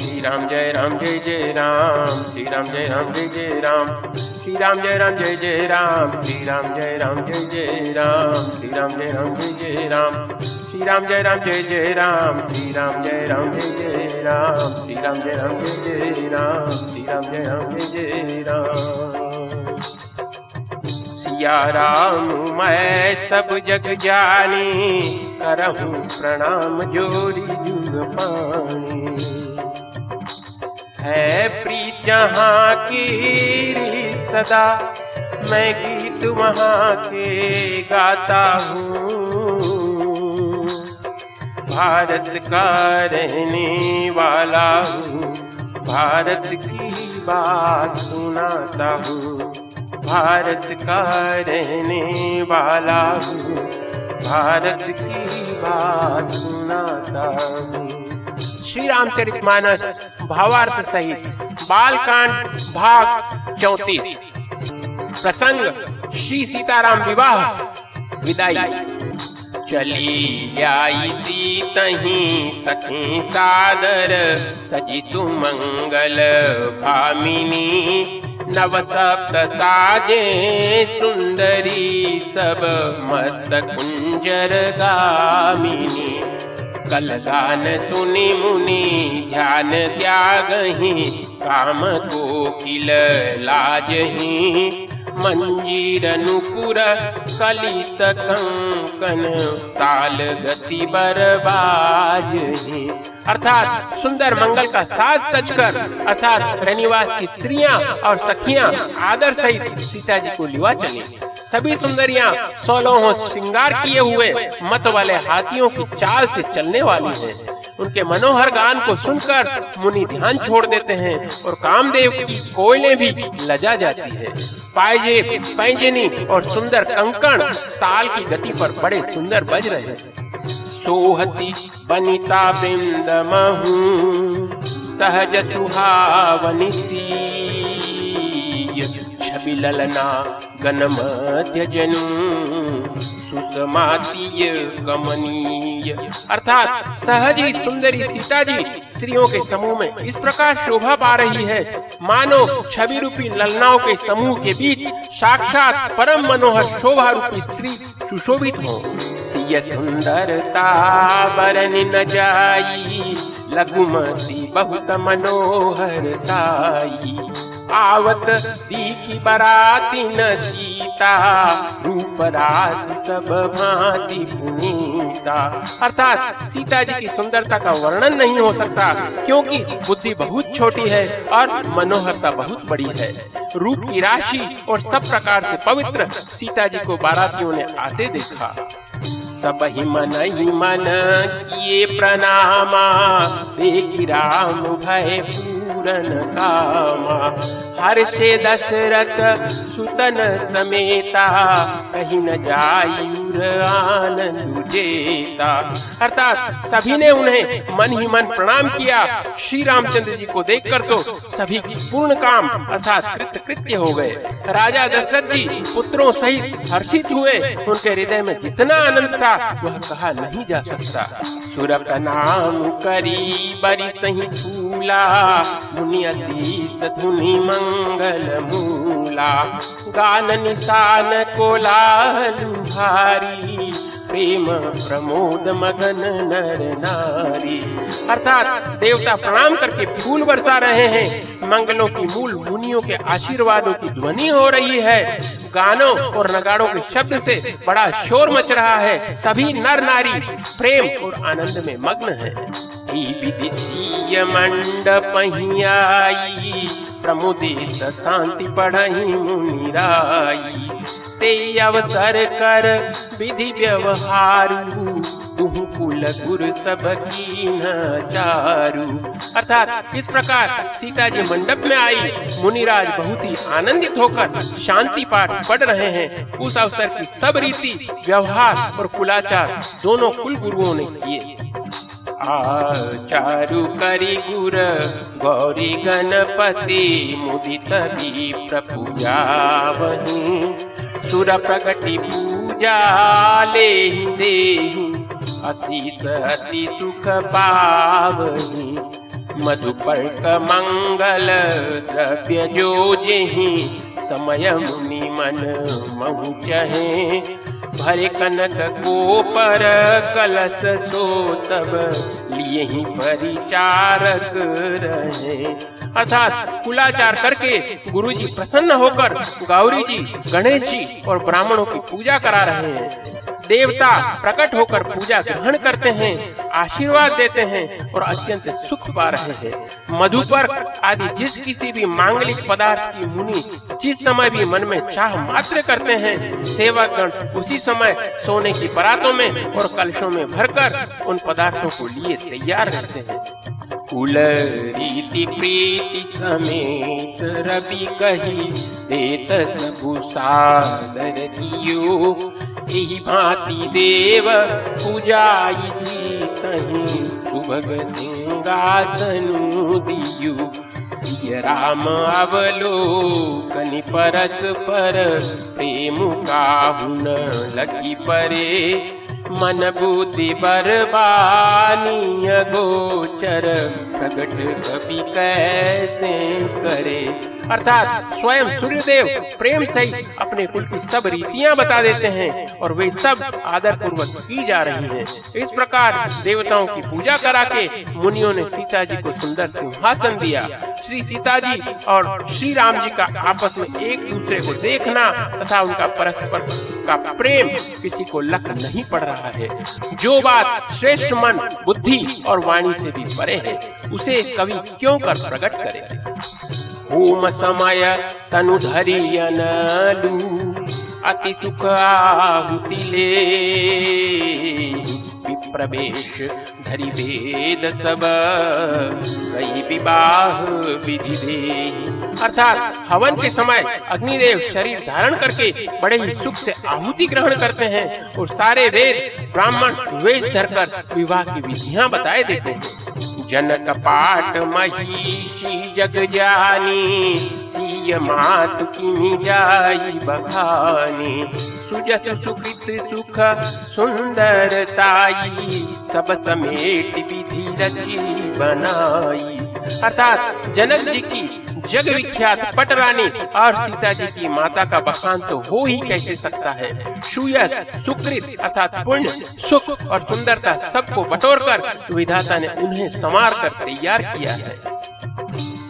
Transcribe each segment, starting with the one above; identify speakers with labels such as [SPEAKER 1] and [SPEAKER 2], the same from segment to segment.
[SPEAKER 1] श्री राम जय राम जय जय राम श्री राम जय राम जय जय राम श्री राम जय राम जय जय राम श्री राम जय राम जय जय राम श्री राम जय राम जय जय राम श्री राम जय राम जय जय राम श्री राम जय राम जय जय राम श्री राम जय राम जय जय राम श्री राम जय राम जय जय राम सिया राम मैं सब जग जानी करहूँ प्रणाम जोड़ी जुग पानी। है प्रीत जहाँ की सदा, मैं गीत वहाँ के गाता हूँ। भारत का रहने वाला हूँ, भारत की बात सुनाता हूँ। भारत का रहने वाला हूँ, भारत की श्री रामचरित मानस भावार्थ सहित बालकांड भाग चौतीस। प्रसंग श्री सीताराम विवाह। विदाई। चली आई तही सखी सादर सजी सुमंगल भामिनी नव सप्त साजे सुंदरी सब मत कुंजर गामिनी। कल गान सुनि मुनि ध्यान त्यागही काम को किल लाजही मंजीर नुपुर कलित कंकन ताल गति बरबाजही अर्थात सुंदर मंगल का साज सजकर, अर्थात रनिवास की स्त्रियाँ और सखियाँ आदर सहित सीता जी को लिवा चली। सभी सुंदरियाँ सोलहों श्रृंगार किए हुए मत वाले हाथियों की चाल से चलने वाली हैं। उनके मनोहर गान को सुनकर मुनि ध्यान छोड़ देते हैं और कामदेव की कोयलें भी लजा जाती है। पायजे, पैंजनी और सुंदर कंकण ताल की गति पर बड़े सुंदर बज रहे सोहती बनिता बिंद महू, सहज सुहावनी छवि ललना गणमध्य जनु। सुषमातीय कमनीय अर्थात सहज ही सुंदरी सीता जी स्त्रियों के समूह में इस प्रकार शोभा पा रही है। मानो छवि रूपी ललनाओं के समूह के बीच साक्षात परम मनोहर शोभा रूपी स्त्री सुशोभित हो। सिय सुंदरता बरन न जाई, लघुमती बहुत मनोहरताई। आवत दीखी बराती न सीता रूप रात सब भांति पुनीता। अर्थात सीता जी की सुंदरता का वर्णन नहीं हो सकता, क्योंकि बुद्धि बहुत छोटी है और मनोहरता बहुत बड़ी है। रूप की राशि और सब प्रकार से पवित्र सीता जी को बारातियों ने आते देखा। सब ही मन ही मन किए प्रणामा, देखी राम भय पूरन कामा। हर्ष दशरथ सुतन समेता, कहीं न जायूर आनंद जेता। अर्थात सभी ने उन्हें मन ही मन प्रणाम किया श्री रामचंद्र जी को देखकर तो सभी की पूर्ण काम अर्थात कृत कृत्य हो गए। राजा दशरथ जी पुत्रों सहित हर्षित हुए, उनके हृदय में जितना आनंद था, वह कहा नहीं जा सकता। सुरक नाम करी बरी सही फूला, मुनि धुनि मंगल मूला। गान निशान कोलाहल भारी, प्रेम प्रमोद मगन नर नारी। अर्थात देवता प्रणाम करके फूल बरसा रहे हैं। मंगलों की मूल मुनियों के आशीर्वादों की ध्वनि हो रही है। गानों और नगाड़ों के शब्द से बड़ा शोर मच रहा है। सभी नर नारी प्रेम और आनंद में मग्न है। मंडप प्रमुदित शांति पढ़ही मुनिराई ते अवसर कर विधि व्यवहार कुल गुरु सब की चारू। अर्थात इस प्रकार सीता जी मंडप में आई, मुनिराज बहुत ही आनंदित होकर शांति पाठ पढ़ रहे हैं। उस अवसर की सब रीति, व्यवहार और कुलाचार दोनों कुल गुरुओं ने किए। आचारु करी गुर गौरी गणपति मुदित भी प्रपूजा वही। सुर प्रगति पूजा ले दे असीस अति सुख पावही मधुपर्क मंगल द्रव्य जो जही समय मुनि मन महु चहे भरे कनक को पर कलश सो तब लिए ही परिचारक रहे। अर्थात कुलाचार करके गुरु जी प्रसन्न होकर गौरी जी गणेश जी और ब्राह्मणों की पूजा करा रहे हैं। देवता प्रकट होकर पूजा ग्रहण करते हैं, आशीर्वाद देते हैं और अत्यंत सुख पा रहे हैं। मधुपर आदि जिस किसी भी मांगलिक पदार्थ की मुनि जिस समय भी मन में चाह मात्र करते हैं सेवकगण उसी समय सोने की परातों में और कलशों में भरकर उन पदार्थों को लिए तैयार रहते हैं। कुल रीति प्रीति समेत रवि कही देत सबु सादर कियो? यही भांति देव पूजाई तही सुभग सिंहासन दियो। सिय राम अवलोकनि परस पर प्रेम काहुन लगी परे मन बुद्धि बरबानीय गोचर प्रकट कवि कैसे करे अर्थात स्वयं सूर्यदेव प्रेम से अपने कुल की सब रीतियाँ बता देते हैं और वे सब आदर पूर्वक की जा रही हैं। इस प्रकार देवताओं की पूजा करा के मुनियों ने सीता जी को सुंदर सिंहासन दिया श्री सीता जी और श्री राम जी का आपस में एक दूसरे को देखना तथा उनका परस्पर का प्रेम किसी को लक नहीं पड़ रहा है। जो बात श्रेष्ठ मन, बुद्धि और वाणी से भी परे है, उसे कवि क्यों कर प्रकट करे? ओम समय तनु धरियन अति सुख आहुति ले। विप्रवेश धरि वेद सब कई विवाह विधि दे। अर्थात, हवन के समय अग्निदेव शरीर धारण करके बड़े ही सुख से आहुति ग्रहण करते हैं और सारे वेद ब्राह्मण वेश धरकर विवाह की विधियाँ बताए देते हैं। जनक पाठ महिषी जग जानी सीय मात की जाई बखानी सुजस सुकृत सुख सुंदरताई सब समेट विधि रची बनाई। अर्थात जनक जी की जग विख्यात पटरानी और सीता जी की माता का बखान तो हो ही कैसे सकता है? सुयस, सुकृत अर्थात पुण्य सुख और सुंदरता सबको बटोर कर विधाता ने उन्हें संवार कर तैयार किया है।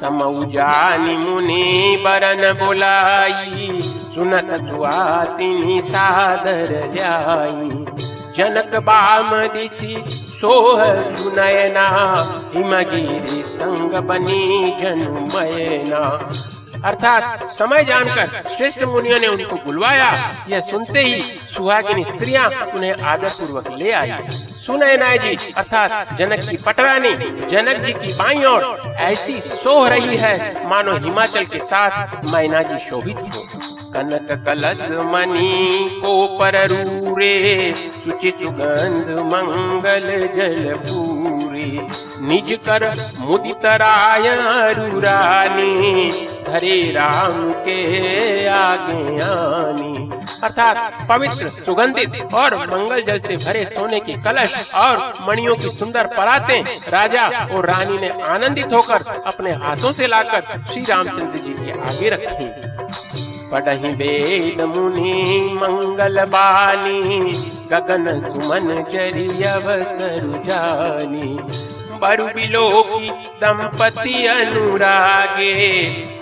[SPEAKER 1] समऊजानी मुनि बरन बुलाई। सुनत दुआ सुआसिनी सादर जाई। जनक बाम दिसी सोह सुनयना हिमगिरी संग बनी जनुमयना अर्थात समय जानकर श्रेष्ठ मुनियों ने उनको बुलवाया। यह सुनते ही सुहागिनी स्त्रियाँ उन्हें आदर पूर्वक ले आई। सुनयना जी अर्थात जनक की पटरानी जनक जी की बाई ओर, ऐसी सोह रही है, मानो हिमाचल के साथ मैना जी शोभित हो। कनक कलश मणि को पर रूरे, सुचित सुगंध मंगल जल पूरे। निज कर मुदित राय रुरानी धरे राम के आगे आनी अर्थात पवित्र, सुगंधित और मंगल जल से भरे सोने के कलश और मणियों की सुंदर पराते राजा और रानी ने आनंदित होकर अपने हाथों से लाकर श्री रामचंद्र जी के आगे रखी। पढ़ही वेद मुनि, मंगल बानी, गगन सुमन जरी जानी। बरु बिलोकी दंपति अनुरागे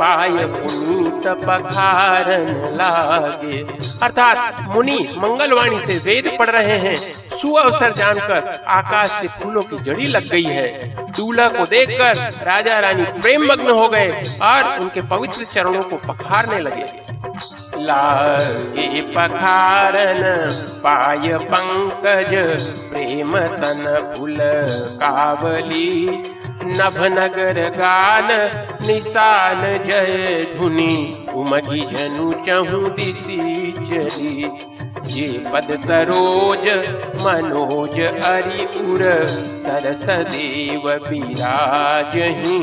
[SPEAKER 1] पाय पुनीत पखारन लागे। अर्थात मुनि मंगलवाणी से वेद पढ़ रहे हैं। सुअवसर जानकर आकाश से फूलों की जड़ी लग गई है। दूल्हा को देखकर राजा रानी प्रेम मग्न हो गए और उनके पवित्र चरणों को पखारने लगे। लागे पखारन पाय पंकज, प्रेम तन फूल कावली। नभ नगर गान निशान जय धुनि उमगी जनु चहु दिशि चली। जे पद सरोज मनोज अरि उर सरस देव विराजही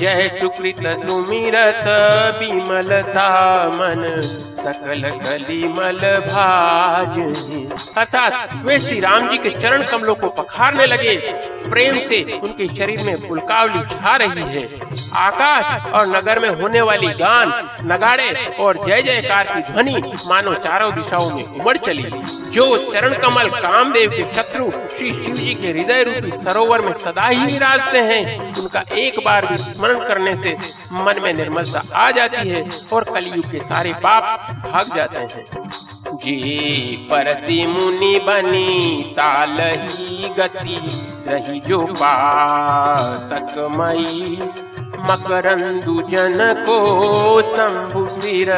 [SPEAKER 1] जय सुकृत सुमिरत विमलता मन सकल कलिमल भाज। अर्थात वे श्री राम जी के चरण कमलों को पखारने लगे। प्रेम से उनके शरीर में पुलकावली छा रही है। आकाश और नगर में होने वाली गान, नगाड़े और जय जयकार की ध्वनि मानो चारों दिशाओं में उमड़ चली। जो चरण कमल कामदेव के शत्रु श्री शिव जी के हृदय रूपी सरोवर में सदा ही विराजते हैं, उनका एक बार भी स्मरण करने से मन में निर्मलता आ जाती है और कलयुग के सारे पाप भाग जाते हैं। जी परति मुनि बनी, ताल ही गति रही जो पातक मई। मकरंदु जन को शंभु सिर,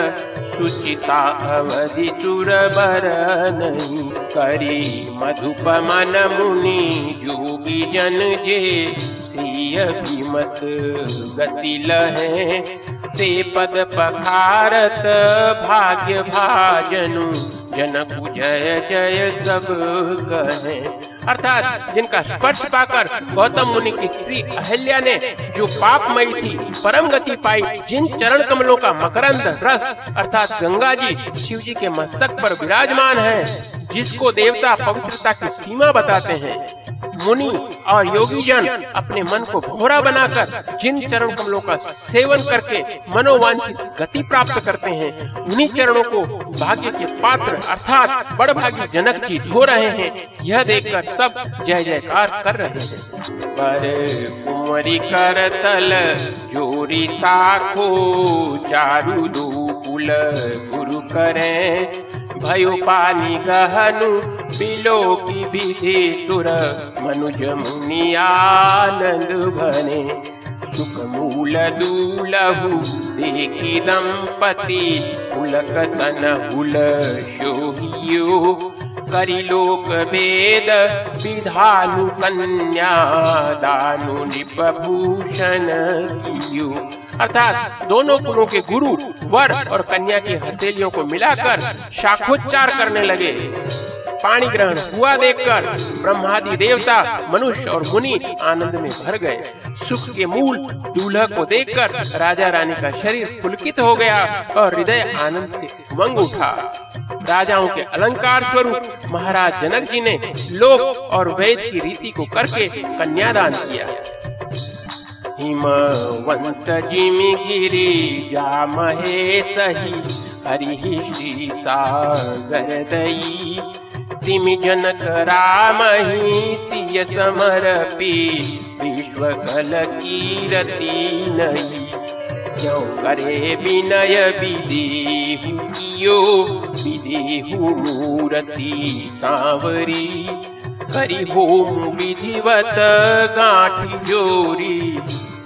[SPEAKER 1] सुचिता अवधि चुर बर नहीं करी मधुप मन मुनि जोगी जन जे सिय गति लहे। ते पद पखारत भाग्य भाजनु जनकु जय जय सब कहे। अर्थात जिनका स्पर्श पाकर गौतम मुनि की स्त्री अहल्या ने जो पापमयी थी परम गति पाई, जिन चरण कमलों का मकरंद रस, अर्थात गंगा जी शिव जी के मस्तक पर विराजमान है जिसको देवता पवित्रता की सीमा बताते हैं। मुनि और योगी जन अपने मन को भोरा बनाकर जिन चरण कमलों का सेवन करके मनोवांछित गति प्राप्त करते हैं, उन्हीं चरणों को भाग्य के पात्र अर्थात बड़ भाग्य जनक जी धो रहे हैं। यह देखकर सब जय जयकार कर रहे हैं। पर कुंवरी कर तल जोरी साखो, चारु दो कुल गुरु करें। भयो पानी गहनु बिलो की विधि तुर मनुज मुनि आनंद बने सुख मूल दूलहु देखी शोहियो। करी लोक वेद विधानु कन्या दानु निपभूषण कियो अर्थात दोनों कुलों के गुरु, वर और कन्या की हथेलियों को मिलाकर शाखोच्चार करने लगे। पानी ग्रहण हुआ देखकर ब्रह्मादि देवता, मनुष्य और मुनि आनंद में भर गए। सुख के मूल दूल्हा को देखकर राजा रानी का शरीर पुलकित हो गया और हृदय आनंद से उमंग उठा। राजाओं के अलंकार स्वरूप महाराज जनक जी ने लोक और वैद की रीति को करके कन्यादान किया। हिमवन्त जिमिगिरि जामहे सहि। हरिः सा गरी तिमि जनकरामी सिय समरपि विश्वकलकीरति नहि नयि जौकरे विनय विदे कि विधिरति सारी हरि ओं विधिवत गाठ जोरी।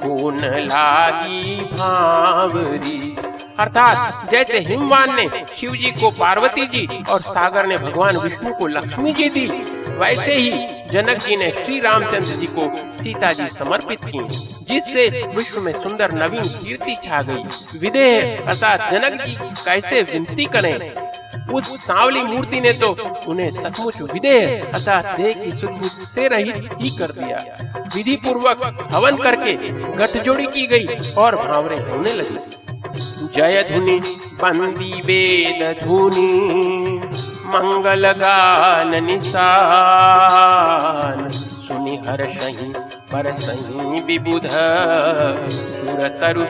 [SPEAKER 1] कौन लागी भावरी। अर्थात जैसे हिमवान ने शिव जी को पार्वती जी और सागर ने भगवान विष्णु को लक्ष्मी जी दी, वैसे ही जनक जी ने श्री रामचंद्र जी को सीता जी समर्पित की, जिससे विश्व में सुंदर नवीन कीर्ति छा गई। विदेह अर्थात जनक जी कैसे विनती करें? उस सांवली मूर्ति ने तो उन्हें सचमुच विदेह अर्थात देह की सुख से रहित ही कर दिया। विधि पूर्वक हवन करके गठजोड़ी की गई और भावरे होने लगी। जयधुनि बन्दी वेदधुनि मङ्गलगान धुनि सुनि हर्षहि सही पर सही विबुध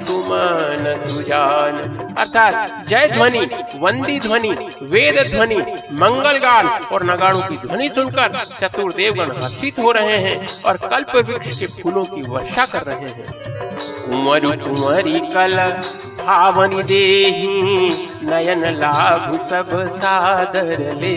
[SPEAKER 1] तुमन सुजान अर्थात जय ध्वनि, वंदी ध्वनि, वेद ध्वनि मंगल गान और नगाड़ों की ध्वनि सुनकर चतुर देवगण हर्षित हो रहे हैं और कल्प वृक्ष के फूलों की वर्षा कर रहे हैं। कुंवर कुंवरी कल, भावनी दे नयन लाभ सब सादर ले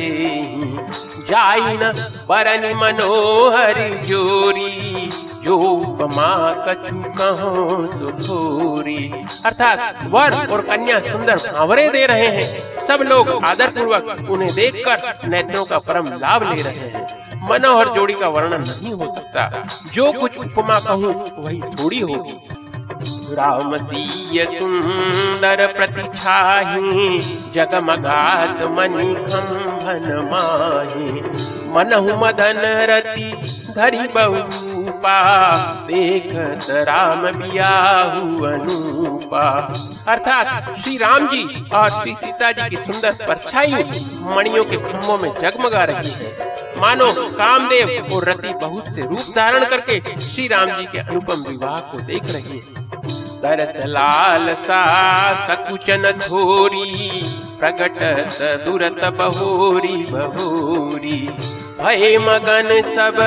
[SPEAKER 1] जाइन बरन मनोहर जोरी जो उपमा कछु कहो सुखोरी। अर्थात वर और कन्या सुंदर भावरे दे रहे हैं। सब लोग आदर पूर्वक उन्हें देखकर नेत्रों का परम लाभ ले रहे हैं। मनोहर जोड़ी का वर्णन नहीं हो सकता। जो कुछ उपमा कहूँ, वही थोड़ी होगी। राम सुंदर प्रतिछाही, जगमगात मणि खम्भन माही। मनहु मदन रति धरि बहु रूपा। देखत राम बियाहू अनुपा। अर्थात श्री राम जी और श्री सीता जी की सुंदर परछाई मणियों के खम्भों में जगमगा रही है। मानो कामदेव और रति बहुत से रूप धारण करके श्री राम जी के अनुपम विवाह को देख रही है। तरत लाल सा सकुचन थोरी प्रगट दुरत बहोरी बहोरी। भय मगन सब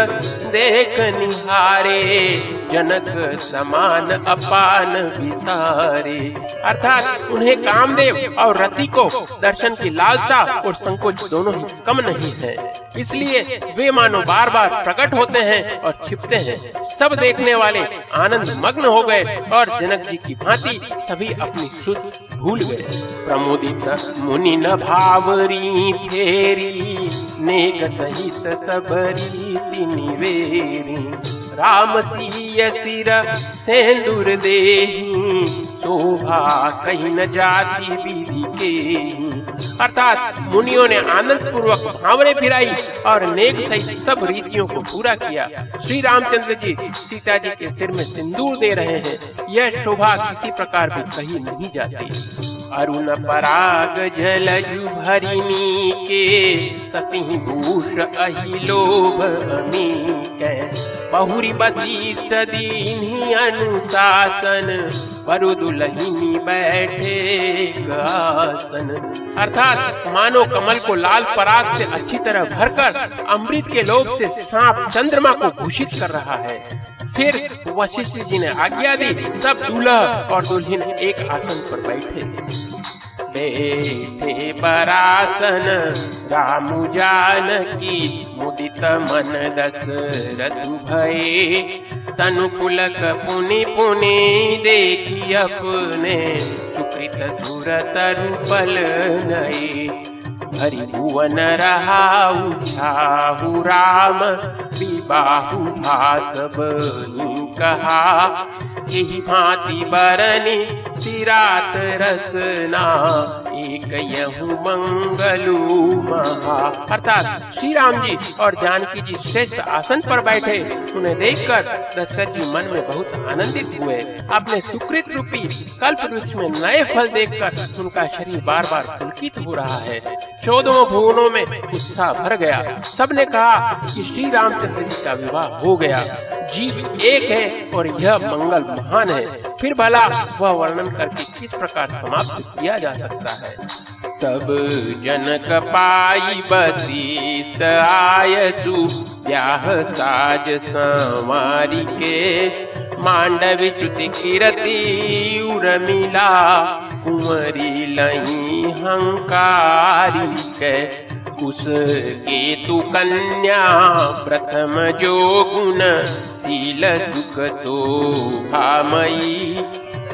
[SPEAKER 1] देख निहारे। जनक समान अपान विसारे। अर्थात उन्हें कामदेव और रति को दर्शन की लालसा और संकोच दोनों ही कम नहीं है। इसलिए वे मानो बार बार प्रकट होते हैं और छिपते हैं। सब देखने वाले आनंद मग्न हो गए और जनक जी की भांति सभी अपनी सुध भूल गए। प्रमोदित मुनि न भावरी फेरी, नेक सहित सब रीति निवेरी राम सिय सिर सेंदुर देही, शोभा कहीं न जाती विधि के। अर्थात मुनियों ने आनंद पूर्वक भावरे फिराई और नेक सहित सब रीतियों को पूरा किया। श्री रामचंद्र जी सीता जी के सिर में सिंदूर दे रहे हैं। यह शोभा किसी प्रकार भी कहीं नहीं जाती। अरुण पराग जलजु भरिनी के सती भूष अहि लोभ अमी बहुरी वशिष्ठ दीनी अनुशासन परु दुलहिनी बैठे आसन। अर्थात मानो कमल को लाल पराग से अच्छी तरह भरकर अमृत के लोभ से सांप चंद्रमा को घोषित कर रहा है। फिर वशिष्ठ जी ने आज्ञा दी तब दूल्हा और दुल्हन एक आसन पर बैठे। राम जानकी मुदित मन दशरथ भये। तनुकुलक पुनि पुनि देखी अपने सुकृत सुरत रूपल नये। हरि भुवन रहा उछाहु राम विबाहु भासब कहा यही भांति बरनी सिरात रसना एक यहु मंगलू महा। अर्थात श्री राम जी और जानकी जी श्रेष्ठ आसन पर बैठे। उन्हें देखकर दशरथ जी मन में बहुत आनंदित हुए। अपने सुकृत रूपी कल्प वृक्ष में नए फल देखकर उनका शरीर बार बार पुलकित हो रहा है। चौदह भुवनों में उत्साह भर गया। सबने कहा कि श्री रामचंद्र जी का विवाह हो गया। जीव एक है और यह मंगल महान है। फिर भला वह वर्णन करके किस प्रकार समाप्त किया जा सकता है? तब जनक पाई बसीत आयसु ब्याह साज संवारी के। मांडव च्युति कीरति उर्मिला कुंवरी लही हंकारी के। केतु कन्या प्रथम जो गुण, शील सुख शोभामयी।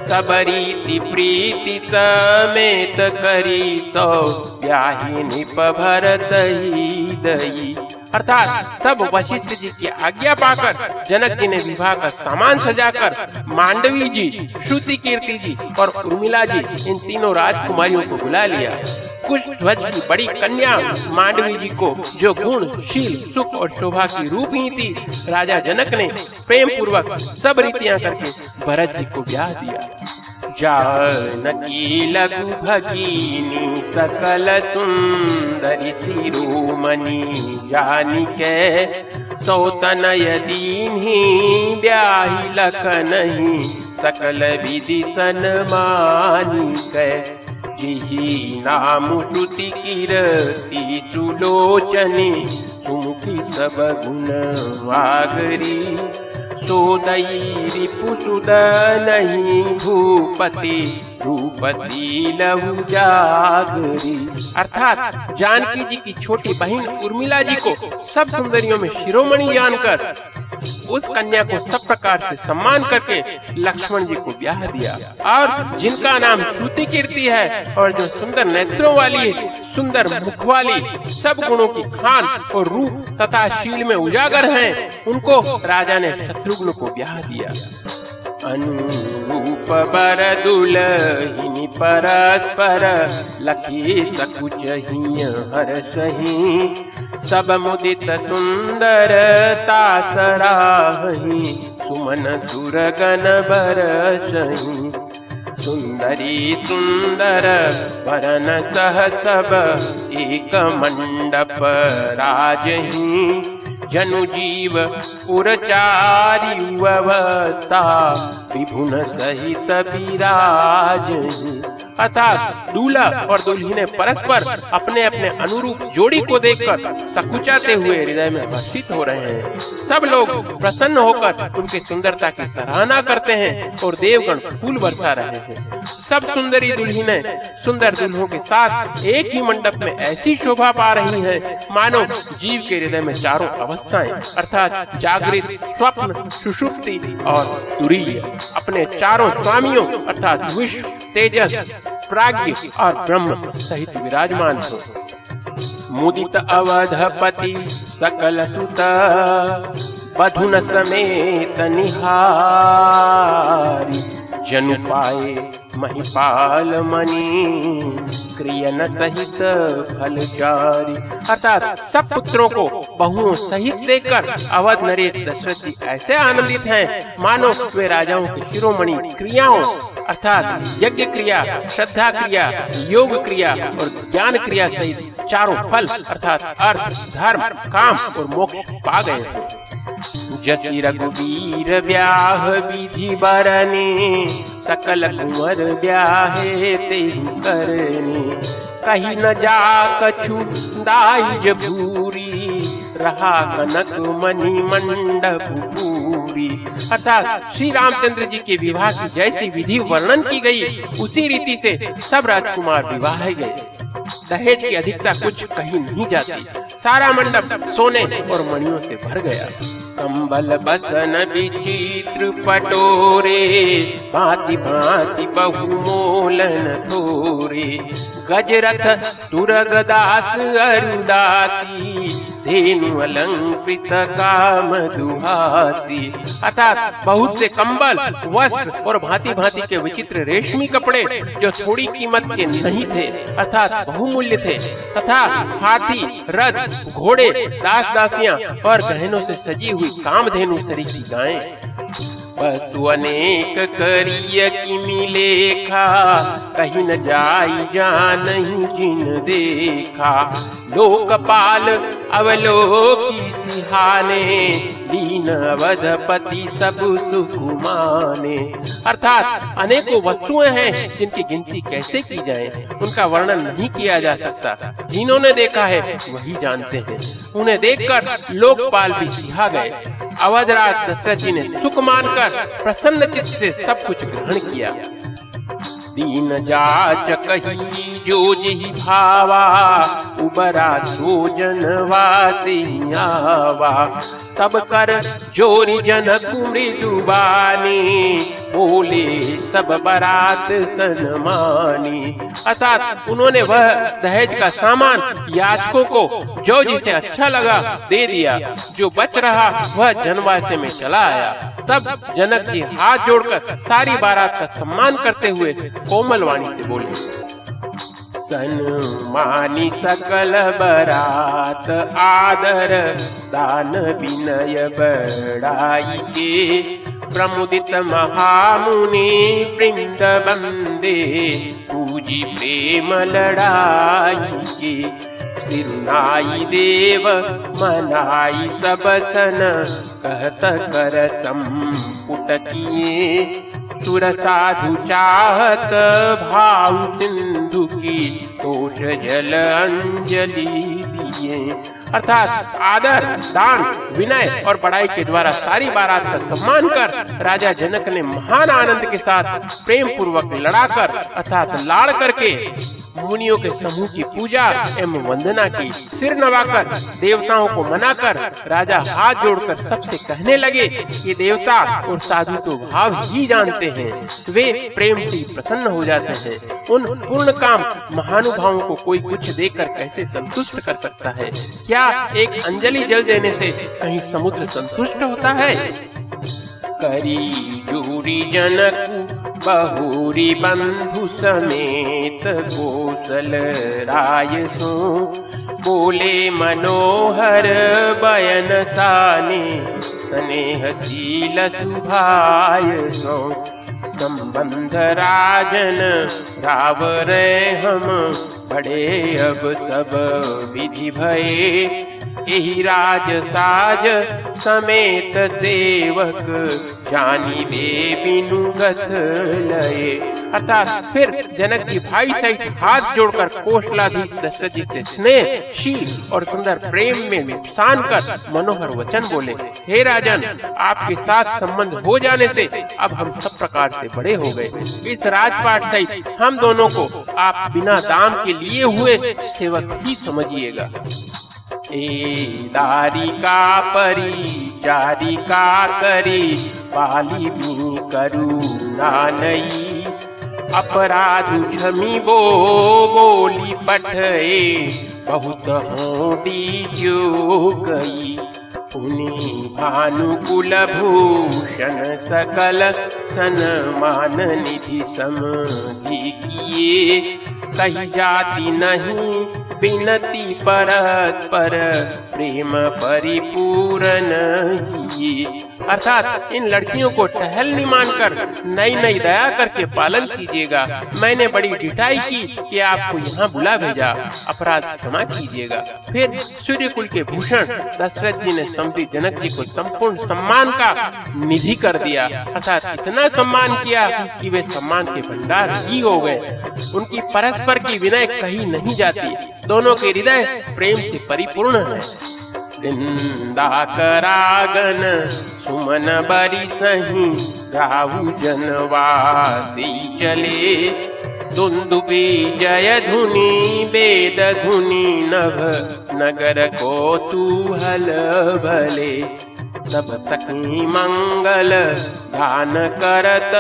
[SPEAKER 1] सब रीति प्रीति समेत करी ब्याही निप भरत ही दई अर्थात तब वशिष्ठ जी की आज्ञा पाकर जनक जी ने विवाह का सामान सजाकर, मांडवी जी, श्रुति कीर्ति जी और उर्मिला जी, इन तीनों राजकुमारियों को बुला लिया। कुछ ध्वज की बड़ी कन्या मांडवी जी को, जो गुण शील सुख और शोभा की रूप ही थी, राजा जनक ने प्रेम पूर्वक सब रीतियाँ करके भरत जी को ब्याह दिया। जानकी लघु भगीनी, सकल सुंदरी सिरोमणि जानी के सौतनय दीन्ही ब्याही लख नहीं सकल विधि सन मानी के जिही नाम श्रुति कीरति सुलोचनी सब गुण वागरी। सोदई रिपुसुद नहीं भूपति रूपसी लहु जागरी अर्थात जानकी जी की छोटी बहन उर्मिला जी को सब सुंदरियों में शिरोमणि जानकर उस कन्या को सब प्रकार से सम्मान करके लक्ष्मण जी को ब्याह दिया। और जिनका नाम श्रुति कीर्ति है और जो सुंदर नेत्रों वाली सुंदर मुख वाली सब गुणों की खान और रूप तथा शील में उजागर हैं, उनको राजा ने शत्रुघ्न को ब्याह दिया। बर दुलहिनी परस्पर लखी सकुच हर सही सब मुदित सुंदर तासराही सुमन सुरगन बरसही सुंदरी सुंदर वरन सह सब एक मंडप राजही जनु जीव पुरचारी अवस्था विभुन सहित विराज। अर्थात दूल्हा और दुल्ही परस्पर अपने अपने अनुरूप जोड़ी को देखकर सकुचाते हुए हृदय में हर्षित हो रहे हैं। सब लोग प्रसन्न होकर उनकी सुंदरता की सराहना करते हैं और देवगण फूल बरसा रहे हैं। सब सुंदरी दुल्हने सुंदर दुल्हों के साथ एक ही मंडप में ऐसी शोभा पा रही है, मानो जीव के हृदय में चारों अवस्थाएँ, अर्थात जागृत, स्वप्न, सुषुप्ति और तुरीय, अपने चारों स्वामियों, अर्थात विश्व, तेजस प्राग्ञ और ब्रह्म सहित विराजमान हो। मुदित अवधपति सकल सुत, बधुन समेत निहारी। जनु पाए महिपाल मणि, क्रियन सहित फल जारी अर्थात सब पुत्रों को बहुओं सहित देकर अवध नरेश दशरथ जी ऐसे आनंदित हैं, मानो वे राजाओं के शिरोमणि क्रियाओं अर्थात यज्ञ क्रिया, श्रद्धा क्रिया, योग क्रिया और ज्ञान क्रिया सहित चारों फल अर्थात अर्थ, धर्म, काम और मोक्ष पा गए जसी रघुवीर व्याह विधि बरने, सकल कुंवर ब्याहे ते करने। कही न जा कछु दाइज भूरी, रहा कनक मणि मंडप पूरी। अर्थात श्री रामचंद्र जी के विवाह की जैसी विधि वर्णन की गई, उसी रीति से सब राजकुमार विवाह गए। दहेज की अधिकता कुछ कहीं नहीं जाती। सारा मंडप सोने और मणियों से भर गया। कंबल, बसन, विचित्र पटोरे, भांति भांति बहुमोलन थोरे गजरथ तुरगदास अरुदासी धेनु अलंकृत काम दुहासी अर्थात बहुत से कंबल, वस्त्र और भांति भांति के विचित्र रेशमी कपड़े जो थोड़ी कीमत के नहीं थे, अर्थात बहुमूल्य थे। तथा हाथी, रथ, घोड़े दास दासियाँ और गहनों से सजी हुई कामधेनु सरीखी गायें। वस्तु अनेक करिय की मिलेखा? कहीं न जाई जा नहीं जिन देखा। लोकपाल अवलोकी सिहाने दीन अवधपति सब सुकुमाने। अर्थात अनेकों वस्तुएँ हैं जिनकी गिनती कैसे की जाए, उनका वर्णन नहीं किया जा सकता। जिन्होंने देखा है, वही जानते हैं। उन्हें देखकर लोकपाल भी सिहा गए। अवधराज दशरथ जी ने सुख मानकर प्रसन्न चित्त से सब कुछ ग्रहण किया। दीन जाच कही जो जी भावा उबरा सोजन वासियावा तब कर जोरी जनक मृदुबानी बोले, सब बरात सनमानी। अर्थात उन्होंने वह दहेज का सामान याचकों को जो जिसे अच्छा लगा दे दिया। जो बच रहा, वह जनवासे में चला आया। तब जनक जी हाथ जोड़कर सारी बारात का सम्मान करते हुए कोमल वाणी से बोले सन्मानी सकल बरात आदर दान विनय बड़ाई के प्रमुदित महामुनि वृंद बंदे पूजी प्रेम लड़ाई के सिरुनाई देव मनाई सब सन कहत कर संपुट किए सुर साधु चाहत भाव सिंधु की तोष जल अंजलि दिए अर्थात आदर दान विनय और बड़ाई के द्वारा सारी बारात का सम्मान कर राजा जनक ने महान आनंद के साथ प्रेम पूर्वक लड़ाकर अर्थात लाड़ करके मुनियों के समूह की पूजा एवं वंदना की। सिर नवाकर, देवताओं को मनाकर, राजा हाथ जोड़कर सबसे कहने लगे ये देवता और साधु तो भाव ही जानते हैं। वे प्रेम से प्रसन्न हो जाते हैं। उन पूर्ण काम महानुभावों को कोई कुछ देकर कैसे संतुष्ट कर सकता है? क्या एक अंजलि जल देने से कहीं समुद्र संतुष्ट होता है? करी जूरी जनक बहुरी बंधु समेत कौशल राय सो। बोले मनोहर बयन साने स्नेहशील सुभाय सो। संबंध राजन रावरे हम बड़े अब सब विधि भये। यही राज साज समेत सेवक जानी दे बिनु गत अर्थात फिर जनक जी भाई सहित हाथ जोड़कर कोशलाधीश दशरथ जी से स्नेह, शील और सुंदर प्रेम में नुकसान कर मनोहर वचन बोले, हे राजन, आपके साथ संबंध हो जाने से अब हम सब प्रकार से बड़े हो गए। इस राजपाट सहित हम दोनों को आप बिना दाम के लिए हुए सेवक ही समझिएगा। ए दारिका परी चारिका करी, पाली भी करुणा नई। अपराध झमी बो, बोली पठे, बहुत होडी जो गई पुनि भानुकुल भूषण सकल सनमान निधि समधि किए। कही जाति नहीं बिनती परत पर प्रेम परिपूर्ण ही अर्थात इन लड़कियों को टहल नहीं मानकर नई नई दया करके पालन कीजिएगा। मैंने बड़ी डिटाई की कि आपको यहाँ बुला भेजा। अपराध क्षमा कीजिएगा। फिर सूर्य कुल के भूषण दशरथ जी ने समझी जनक जी को संपूर्ण सम्मान का निधि कर दिया। अर्थात इतना सम्मान किया कि वे सम्मान के भंडार ही हो गए। उनकी परस्पर की विनय कही नहीं जाती। दोनों के हृदय प्रेम से परिपूर्ण है। करागन सुमन बरी सही राहु जनवासी चले। दुंदुबी जय धुनी वेद धुनी नभ नगर को तू हल भले। सब सखी मंगल गान करत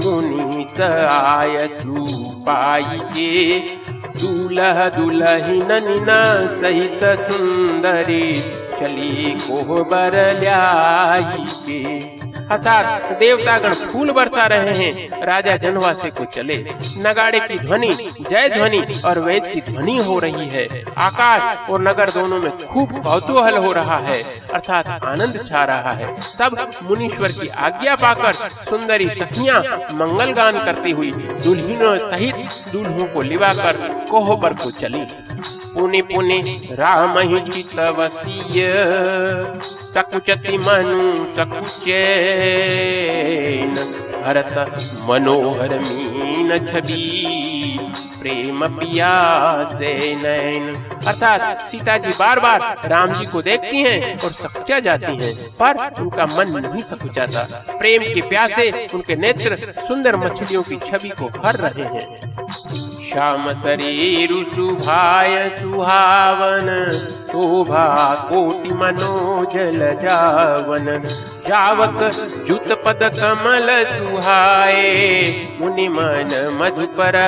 [SPEAKER 1] गुनीत आय पाई के दूल्ह दुलहिन निना सहित सुंदरी चली कोहबर ल्याई के। अर्थात देवतागण फूल बरसा रहे हैं, राजा जनवासे को चले। नगाड़े की ध्वनि, जय ध्वनि और वेद की ध्वनि हो रही है। आकाश और नगर दोनों में खूब कौतूहल हो रहा है, अर्थात आनंद छा रहा है। तब मुनीश्वर की आज्ञा पाकर सुंदरी सखियाँ मंगल गान करती हुई दुल्हिनों सहित दूल्हों को लिवाकर कोहबर को चली। पुनि पुनि राम ही चितवसीय सकुचति मनु सकुचैन हरत मनोहर मीन छवि, प्रेम पिया से नैन। अर्थात सीता जी बार बार राम जी को देखती हैं और सकुचा जाती हैं, पर उनका मन नहीं सकुचाता। प्रेम के प्यासे उनके नेत्र सुंदर मछलियों की छवि को भर रहे हैं। श्याम शरीर सुभाय सुहावन, शोभा कोटि मनोजल जावन। जावक जुत पद कमल सुहाए मुनि मन मधुपर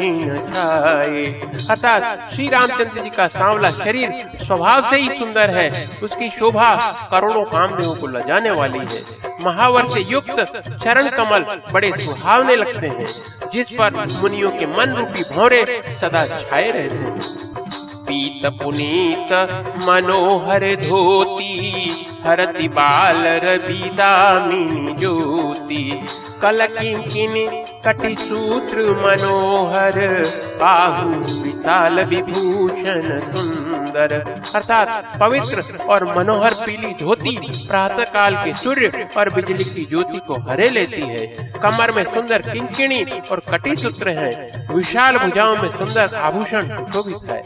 [SPEAKER 1] जिन छाए अर्थात श्री रामचंद्र जी का सांवला शरीर स्वभाव से ही सुंदर है, उसकी शोभा करोड़ों कामदेवों को लजाने वाली है। महावर से युक्त चरण कमल बड़े सुहावने लगते हैं, जिस पर मुनियों के मन रूपी भौरे सदा छाए रहते हैं। पीत पुनीत, मनोहर धोती हरति बाल रवि दामिनी ज्योति। कल किंकिनी कटि सूत्र मनोहर, बाहु विशाल विभूषण सुंदर। अर्थात पवित्र और मनोहर पीली धोती प्रातः काल के सूर्य और बिजली की ज्योति को हरे लेती है। कमर में सुंदर किंकिणी और कटी सूत्र है। विशाल भुजाओं में सुंदर आभूषण सुशोभित है।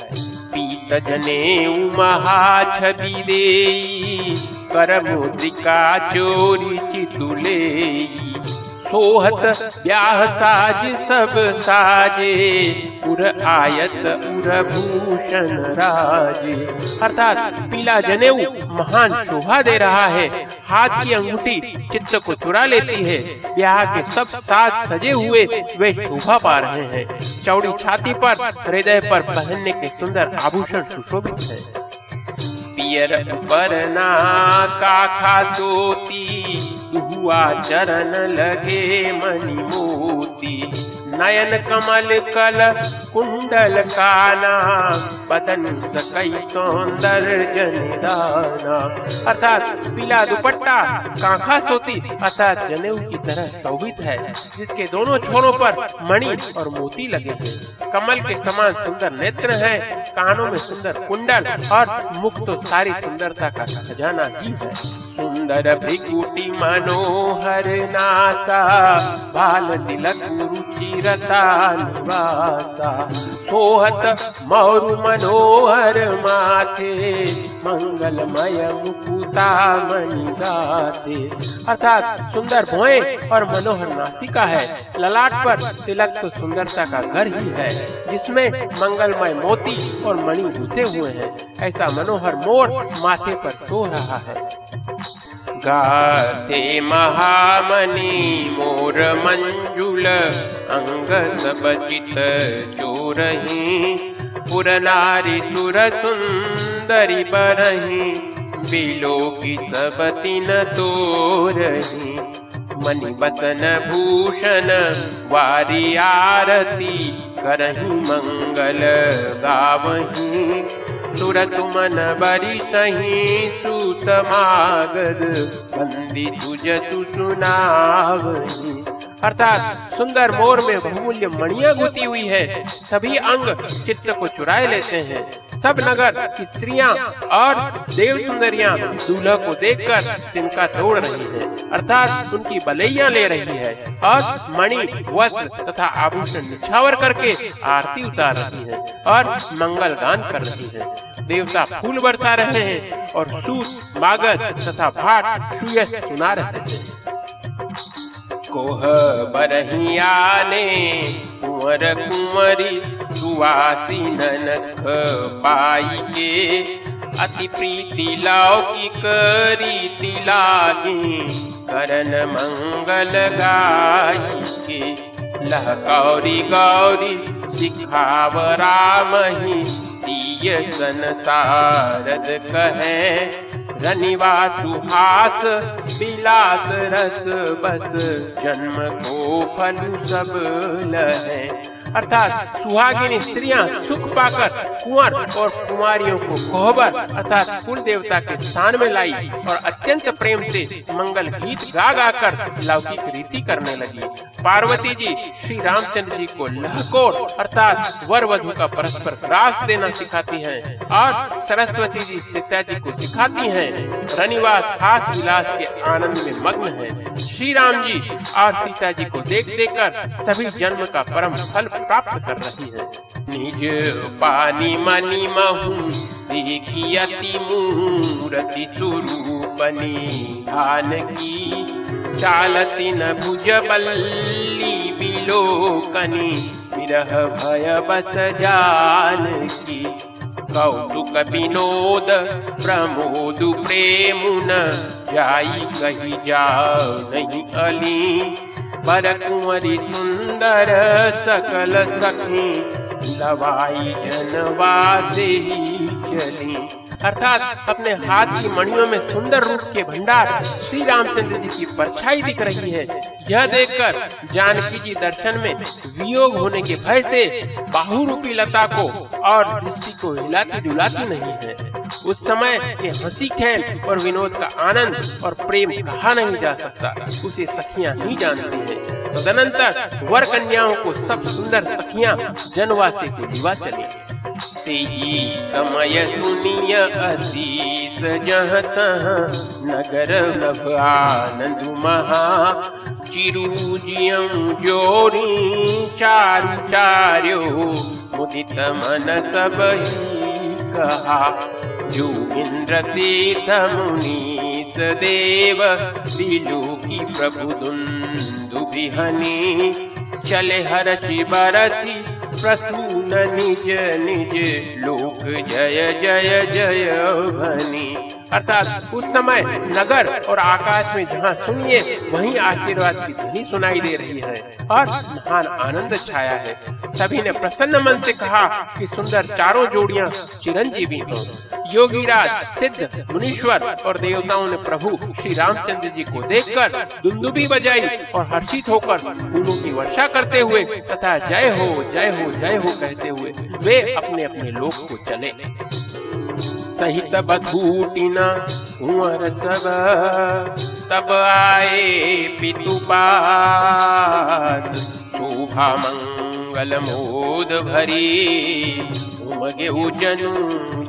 [SPEAKER 1] पीत जने महाछवि दे कर मुद्रिका चोरी चितुले सोहत ब्याह साज सब साजे, उर आयत उर भूषण राजे। अर्थात पीला जनेऊ महान शोभा दे रहा है, हाथ की अंगूठी चित्त को चुरा लेती है। ब्याह के सब साथ सजे हुए वे शोभा पा रहे हैं। चौड़ी छाती पर, हृदय पर पहनने के सुंदर आभूषण सुशोभित है। पियर परना काखा सोती हुआ चरण लगे मणि मोती नयन कमल कल कुंडल काना बदन सकई सौंदर्य निदाना अर्थात पीला दुपट्टा, कांखा सोती, अर्थात जनेऊ की तरह शोभित है, जिसके दोनों छोरों पर मणि और मोती लगे हैं। कमल के समान सुंदर नेत्र हैं कानों में सुंदर कुंडल और मुख तो सारी सुंदरता का खजाना ही है। सुंदर भ्रिकुटी मनोहर नासा बाल तिलक रुचिरता निवासा। सोहत मौरु मनोहर माथे मंगलमय मुकुता मणि गाते अर्थात सुंदर भोए और मनोहर नासिका है। ललाट पर तिलक तो सुंदरता का घर ही है, जिसमें मंगलमय मोती और मणि गुथे हुए हैं। ऐसा मनोहर मोर माथे पर सो रहा है। गाते महामणि मोर मंजुल अंग सब चित चोरही पुर नारी सुर सुंदरी बरही बिलो की सब तीन तोरही। मणि बतन भूषण वारी आरती करही मंगल गावही। तुरत मन बरी सही सूत तुझ तु सुनावही अर्थात सुंदर मोर में बहुमूल्य मणिया गुती हुई है। सभी अंग चित्त को चुराए लेते हैं। सब नगर की स्त्रियाँ और देव सुंदरिया दूल्हा को देखकर तिनका तोड़ रही है। अर्थात उनकी बलैया ले रही है और मणि, वस्त्र तथा आभूषण निछावर करके आरती उतार रही है और मंगल गान कर रही है। देवता फूल बरसा रहे हैं और सूत, मागध तथा भाट सुना रहे हैं। कोह बरहियाने कुंवर कुंवरी सुवासी ननख पाई के अति प्रीति लौकिक रीति लागी करन मंगल गाई के लह गौरी गौरी सिखाव रामही दिय संसारद कहे। रनिवा सुहास बिलास रस बस जन्म को फल सब लहे अर्थात सुहागिनी स्त्रियाँ सुख पाकर कुंवर और कुमारियों को कोहबर अर्थात कुल देवता के स्थान में लाई और अत्यंत प्रेम से मंगल गीत गा गा कर लौकिक रीति करने लगी। पार्वती जी श्री रामचंद्र जी को लहकोर अर्थात वर वधु का परस्पर ग्रास देना सिखाती हैं और सरस्वती जी सीता जी को सिखाती हैं रनिवास खास विलास के आनंद में मग्न है। श्री राम जी और सीता जी को देख देख कर सभी जन्म का परम फल प्राप्त कर रही है। निज पानी मनी महू, देखी अति मूर्ति स्वरूपनी धान की चालती न भुज बल्ली बिलोकनी। विरह भय बस जान की कौतुक विनोद प्रमोद प्रेमुन जाई कही जाओ नहीं अली। पर कुंवरी सुंदर सकल सखी लवाई जनवासे चली। अर्थात अपने हाथ की मणियों में सुंदर रूप के भंडार श्री रामचंद्र जी की परछाई दिख रही है। यह देखकर जानकी जी दर्शन में वियोग होने के भय से बाहु रूपी लता को और दृष्टि को हिलाती डुलाती नहीं है। उस समय ये हँसी खेल और विनोद का आनंद और प्रेम कहा नहीं जा सकता, उसे सखियाँ ही जानती हैं। तदनंतर वर कन्याओं को सब सुंदर सखियाँ जनवासी को विवाह चली। तेई समय सुनिय अतीस जह नगर नभ आनंद महा। चिरुजियं जोरी, चारु चार्यो, मुदित मन सब कहा। जो इंद्र तीर्थ मुनीस देव दिलु की प्रभु दुंदु बिहनी चले हरचि बरती प्रसून निज निज लोक जय जय जय भनी अर्थात उस समय नगर और आकाश में जहाँ सुनिए वहीं आशीर्वाद की ध्वनि सुनाई दे रही है। और महान आनंद छाया है। सभी ने प्रसन्न मन से कहा कि सुंदर चारों जोड़ियाँ चिरंजीवी हों। योगीराज, सिद्ध, मुनीश्वर और देवताओं ने प्रभु श्री रामचंद्र जी को देखकर दुंदुबी बजाई और हर्षित होकर फूलों की वर्षा करते हुए तथा जय हो जय हो जय हो कहते हुए वे अपने अपने लोक को चले। सहित बधूटिना कुंवर सब। तब आए पितुपात शोभा मंगल मोद भरी। उमगे जनु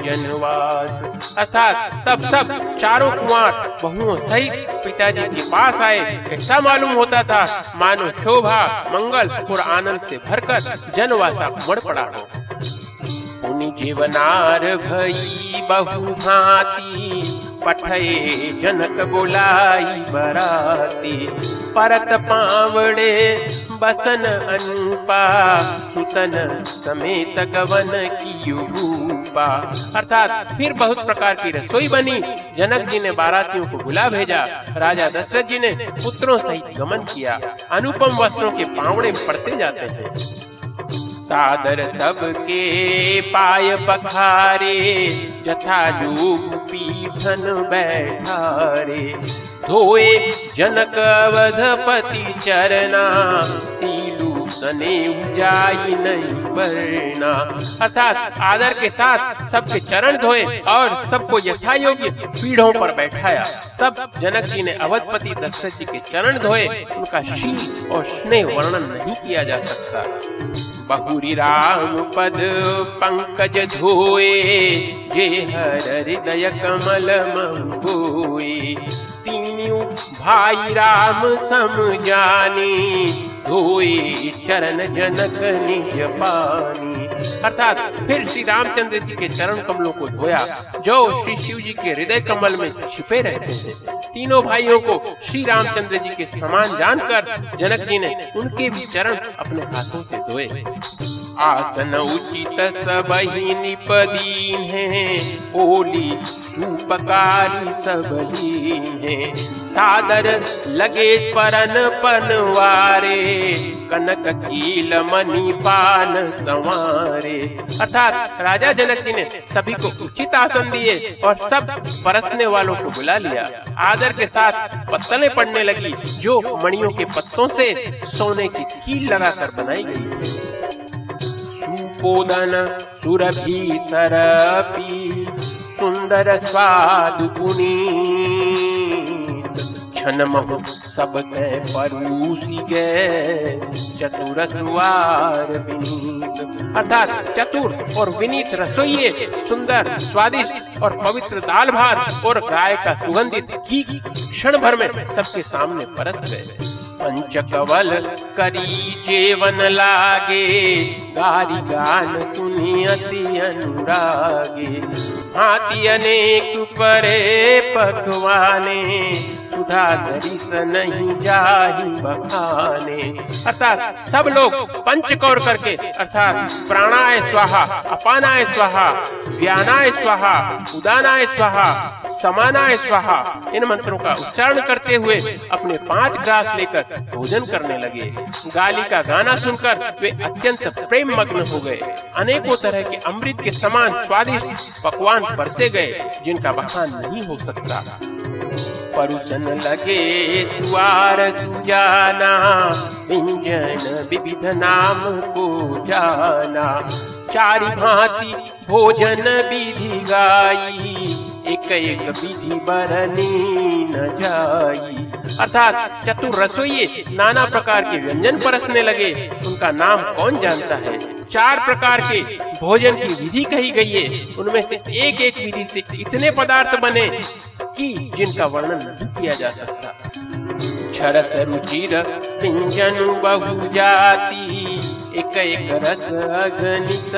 [SPEAKER 1] जनवास अर्थात तब सब चारों कुमार बहुओं सहित पिताजी के पास आए। ऐसा मालूम होता था, मानो शोभा, मंगल और आनंद से भरकर जनवासा उमड़ पड़ा हो। जीवनार भई बहु भांति पठये जनक बुलाई बराती परत पावड़े बसन अनुपा। सुतन समेत गवन की रूपा। अर्थात फिर बहुत प्रकार की रसोई बनी। जनक जी ने बारातियों को बुला भेजा। राजा दशरथ जी ने पुत्रों सहित गमन किया। अनुपम वस्त्रों के पावड़े पड़ते जाते हैं। सादर सबके पाय पखारे जथा जोग पीठन बैठारे। धोए जनक अवधपति चरना सीलू सने जाई नहीं बरना अर्थात आदर के साथ सबके चरण धोए और सबको यथा योग्य पीढ़ों पर बैठाया। तब जनक जी ने अवधपति दशरथ जी के चरण धोए। उनका शील और स्नेह वर्णन नहीं किया जा सकता। बहुरी राम पद पंकज धोए। जे हर हृदय कमल मोए तीनों भाई राम सम जानी धोए चरण जनक निज पानी। अर्थात फिर श्री रामचंद्र जी के चरण कमलों को धोया, जो श्री शिव जी के हृदय कमल में छिपे रहते थे। तीनों भाइयों को श्री रामचंद्र जी के समान जानकर जनक जी ने उनके भी चरण अपने हाथों से धोए। आसन उचित सब ही निपदीन है। ओली सुपकारी सबलीन है। सादर लगे परन पनवारे, कनक कील मणि पान संवारे। अर्थात राजा जनक जी ने सभी को उचित आसन दिए और सब परसने वालों को बुला लिया। आदर के साथ पत्तलें पड़ने लगी, जो मणियों के पत्तों से सोने की कील लगाकर बनाई गई। सुपोदन सुरभि सरपी सुंदर स्वाद पुनीत। क्षण महु सब के परूसी गए चतुर सुवार विनीत। अर्थात चतुर और विनीत रसोइये, सुंदर, स्वादिष्ट और पवित्र दाल भात और गाय का सुगंधित घी क्षण भर में सबके सामने परस गए। पंचकवल करी जेवन लागे गारी गान सुनी अति अनुरागे। हाथी अनेक परे पकवाने। सुधा दरिस नहीं जाही बखाने। अर्थात सब लोग पंच कौर करके, अर्थात प्राणाय स्वाहा, अपानाय स्वाहा, व्यानाय स्वाहा, उदानाय स्वाहा, समानाय स्वाहा, इन मंत्रों का उच्चारण करते हुए अपने पाँच ग्रास लेकर भोजन करने लगे। गाली का गाना सुनकर वे अत्यंत प्रेम मग्न हो गए। अनेकों तरह के अमृत के समान स्वादिष्ट पकवान बरसे गए, जिनका बखान नहीं हो सकता। परुषन लगे द्वार सुजाना व्यंजन विविध नाम को जाना। चारि भांति भोजन विधि गाई, एक एक विधि बरनी न जाई। अर्थात चतुर रसोई नाना प्रकार के व्यंजन परसने लगे। उनका नाम कौन जानता है? चार प्रकार के भोजन की विधि कही गई है। उनमें से एक एक विधि से इतने पदार्थ बने। कि, जिनका वर्णन नहीं किया जा सकता। क्षरस रुचिर व्यंजन बहु जाति एक एक रस अगणित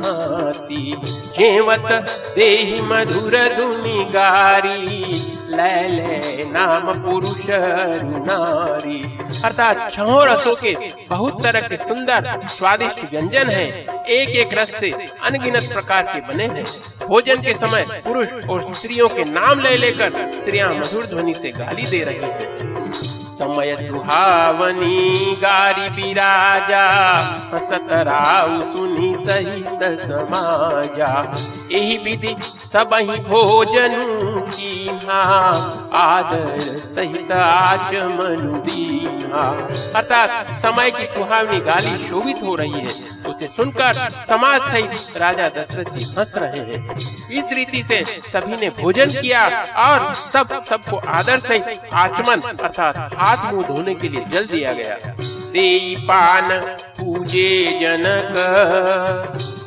[SPEAKER 1] भांति जेवत देहि मधुर धुनि गारी लैले नाम पुरुष नारी। अर्थात छहों रसों के बहुत तरह के सुंदर, स्वादिष्ट व्यंजन हैं। एक एक रस से अनगिनत प्रकार के बने हैं। भोजन के समय पुरुष और स्त्रियों के नाम ले लेकर स्त्रियाँ मधुर ध्वनि से गाली दे रही हैं। समय सुहावनी, गारी बिराजा सतराउ सुनी सहित समाजा। यही विधि सब ही भोजन की आदर सहित आचमन दीहा अर्थात समय की सुहावनी गाली शोभित हो रही है। उसे सुनकर समाज सहित राजा दशरथ जी हंस रहे हैं। इस रीति से सभी ने भोजन किया और तब सबको आदर सहित आचमन अर्थात हाथ मुँह धोने के लिए जल दिया गया। पान पूजे जनक,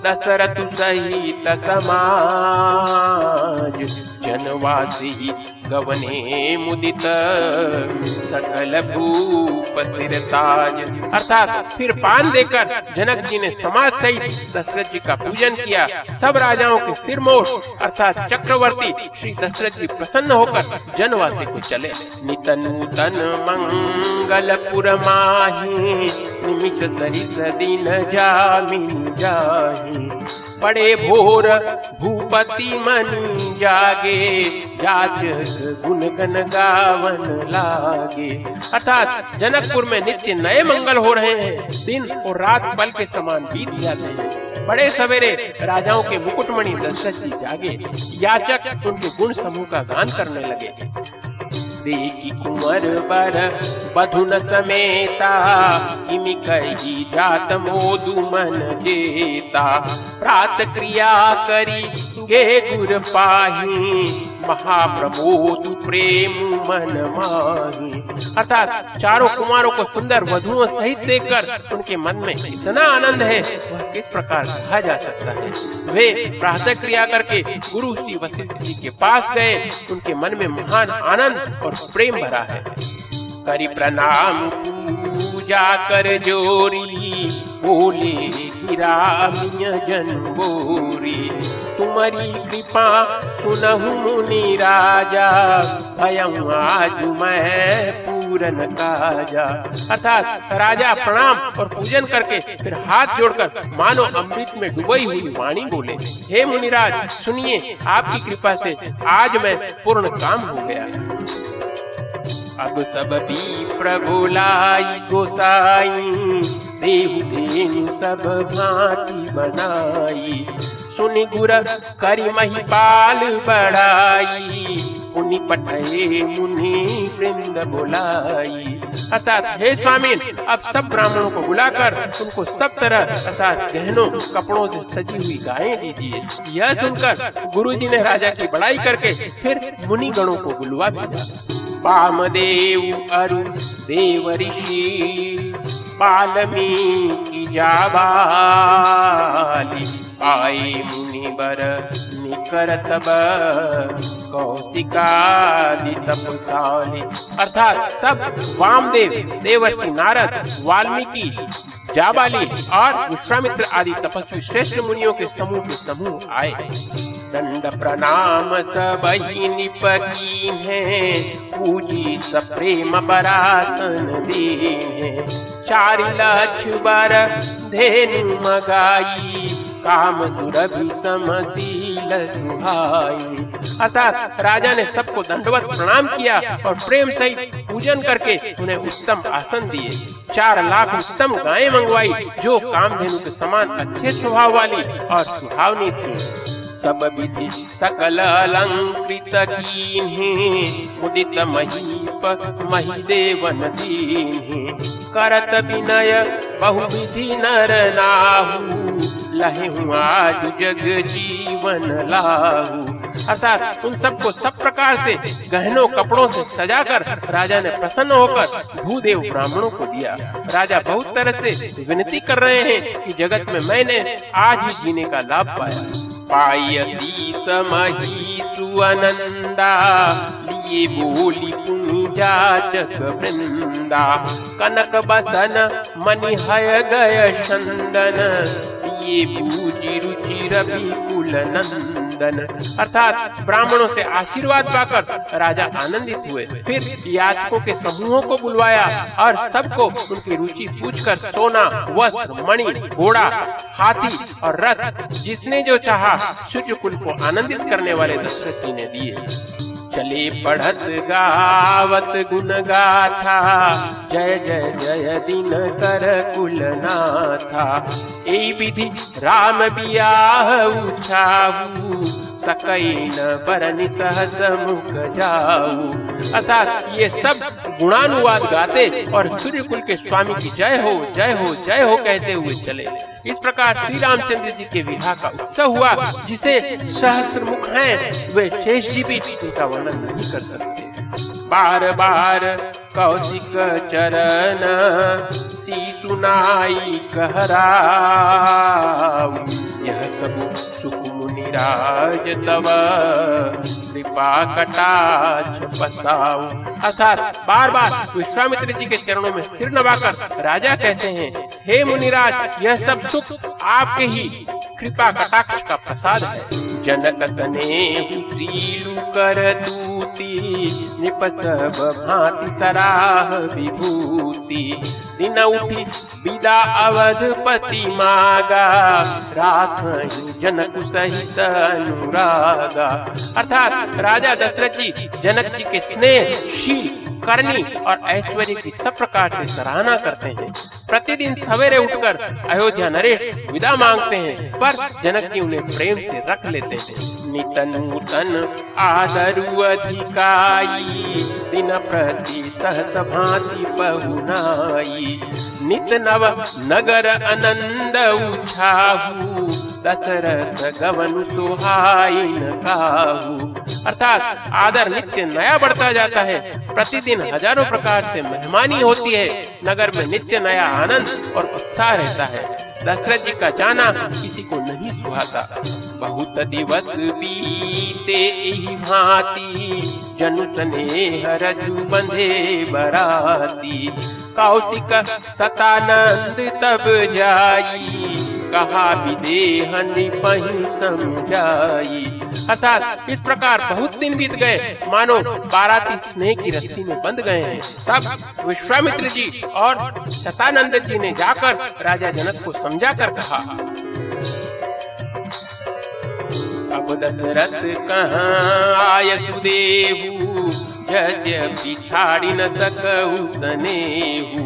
[SPEAKER 1] दशरथ सहित समाज जनवासी गवने मुदित। सकल भूप ताज अर्थात फिर पान देकर जनक जी ने समाज सहित दशरथ जी का पूजन किया। सब राजाओं के सिर मोड़ अर्थात चक्रवर्ती श्री दशरथ जी प्रसन्न होकर जनवासी को चले। नितन नूतन मंगलपुर माही निमित सरिस दिन जामिन जाही। बड़े भोर भूपति मन जागे जाजक गुण गन गावन लागे। अर्थात जनकपुर में नित्य नए मंगल हो रहे हैं, दिन और रात पल के समान बीत जाते हैं। बड़े सवेरे राजाओं के मुकुटमणि दशरथ जी जागे, याचक उनके गुण समूह का गान करने लगे। देखी कुंवर बर बधुन समेता। किमि कही जात मोदु मन देता। प्रात क्रिया करी गे गुर पाही। महाप्रमोद प्रेम मन माही। अर्थात चारों कुमारों को सुंदर वधुओं सहित देखकर उनके मन में इतना आनंद है, वह किस प्रकार कहा जा सकता है? वे प्रातः क्रिया करके गुरु श्री वशिष्ठ जी के पास गए, उनके मन में महान आनंद और प्रेम भरा है। करी प्रणाम। पूजा कर जोरी, बोले गिरा जन बोरी तुम्हारी कृपा सुनहु मुनि राजा भयम आज मैं पूरन काजा। अर्थात राजा प्रणाम और पूजन करके फिर हाथ जोड़कर मानो अमृत में डुबई हुई वाणी बोले, हे मुनिराज, सुनिए, आपकी कृपा से आज मैं पूर्ण काम हो गया। अब सब भी प्रभु लाई गोसाई देव धेनु सब भांति बनाई सुनि गुर, करी महिपाल बड़ाई मुनि पठे मुनि वृंद बुलाई। अर्थात, हे स्वामी अब सब ब्राह्मणों को बुलाकर उनको सब तरह, अर्थात गहनों कपड़ों से सजी हुई गायें दीजिए। यह सुनकर गुरु जी ने राजा की बड़ाई करके फिर मुनि गणों को बुलवा दिया। वामदेव अरु देव ऋषि वाल्मीकि जाबाली आए मुनि बर निकर तब कौतिकादि तपसाली। अर्थात तब वामदेव देवर्षि नारद, वाल्मीकि जाबाली और विश्वामित्र आदि तपस्वी श्रेष्ठ मुनियों के समूह के समूह आए। दंड प्रणाम सब निपकी है, पूजी सप्रेम बरासन दे चार लक्ष बर धेनु मगाई, काम दुरभि समतिल सुहाई अर्थात राजा ने सबको दंडवत प्रणाम किया और प्रेम सहित पूजन करके उन्हें उत्तम आसन दिए। चार लाख उत्तम गायें मंगवाई, जो कामधेनु के समान अच्छे स्वभाव वाली और सुहावनी थी। सब विधि सकल अलंकृत कीन्हे मुदित महीप मही देवन दीन्हे। करत विनय बहु विधि नर नाहू, लहे आज जग जीवन लाहू। अर्थात उन सबको सब प्रकार से गहनों कपड़ों से सजाकर राजा ने प्रसन्न होकर भूदेव ब्राह्मणों को दिया। राजा बहुत तरह से विनती कर रहे हैं कि जगत में मैंने आज ही जीने का लाभ पाया। पायती समही सुअनंदा, लिए बोली पूजा जाचक वृंदा। कनक बसन मनि हय गय चंदन ये पूजी रुचि रवि कुल नंदन नंदन अर्थात ब्राह्मणों से आशीर्वाद पाकर राजा आनंदित हुए। फिर याचकों के समूहों को बुलवाया और सबको उनकी रुचि पूछकर सोना, वस्त्र, मणि, घोड़ा, हाथी और रथ, जिसने जो चाहा सूर्य कुल को आनंदित करने वाले दशरथ जी ने दिए। चले पढ़त गावत गुण गाथा जय जय जय दिन कर कुल नाथा ए विधि राम बियाह उछाहू सकई न सहस मुख जाऊ। अर्थात ये सब गुणानुवाद गाते और सूर्य कुल के स्वामी की जय हो जय हो जय हो कहते हुए चले। इस प्रकार श्री रामचंद्र जी के विवाह का उत्सव हुआ, जिसे सहस्त्र मुख है, वे शेष जी भी इनका वर्णन नहीं कर सकते। बार बार कौशिक चरण सी सुनाई कहरा यह सब मुनिराज तव। कृपा कटाक्ष बसाओ अर्थात बार बार विश्वामित्र जी के चरणों में सिर नवाकर राजा कहते हैं, हे मुनिराज, यह सब सुख आपके ही कृपा कटाक्ष का प्रसाद है। जनकसने श्रीलुकरदूति निपसव भाति सराह विभूति। दिन उठी विदा अवधपति मागा राख जनक सहित अनुरागा। अर्थात राजा दशरथ जी जनक जी के स्नेह, शील करनी और ऐश्वर्य की सब प्रकार से सराहना करते हैं। प्रतिदिन सवेरे उठकर अयोध्या नरेश विदा मांगते हैं, पर जनक जी उन्हें प्रेम से रख लेते हैं। नितन नूतन आदरु अधिकाई दिन प्रति सहस भांति पहुनाई नित नव नगर आनंद उछाहू दशरथ गवन सुहाइन काहू अर्थात आदर नित्य नया बढ़ता जाता है। प्रतिदिन हज़ारों प्रकार से मेहमानी होती है। नगर में नित्य नया आनंद और उत्साह रहता है। दशरथ जी का जाना किसी को नहीं सुहाता। बहुत दिवस बीते यही भांति जनु स्नेह रजु बंधे बराती। कौशिक सतानंद तब जाई, कहा विदेह निपही समझाई। अर्थात इस प्रकार बहुत दिन बीत गए, मानो बाराती स्नेह की रस्सी में बंध गए हैं। तब विश्वामित्र जी और सतानंद जी ने जाकर राजा जनक को समझा कर कहा दशरथ कहाँ? आय सुदेहू यद्यपि छाड़ी न सकऊ सनेहू।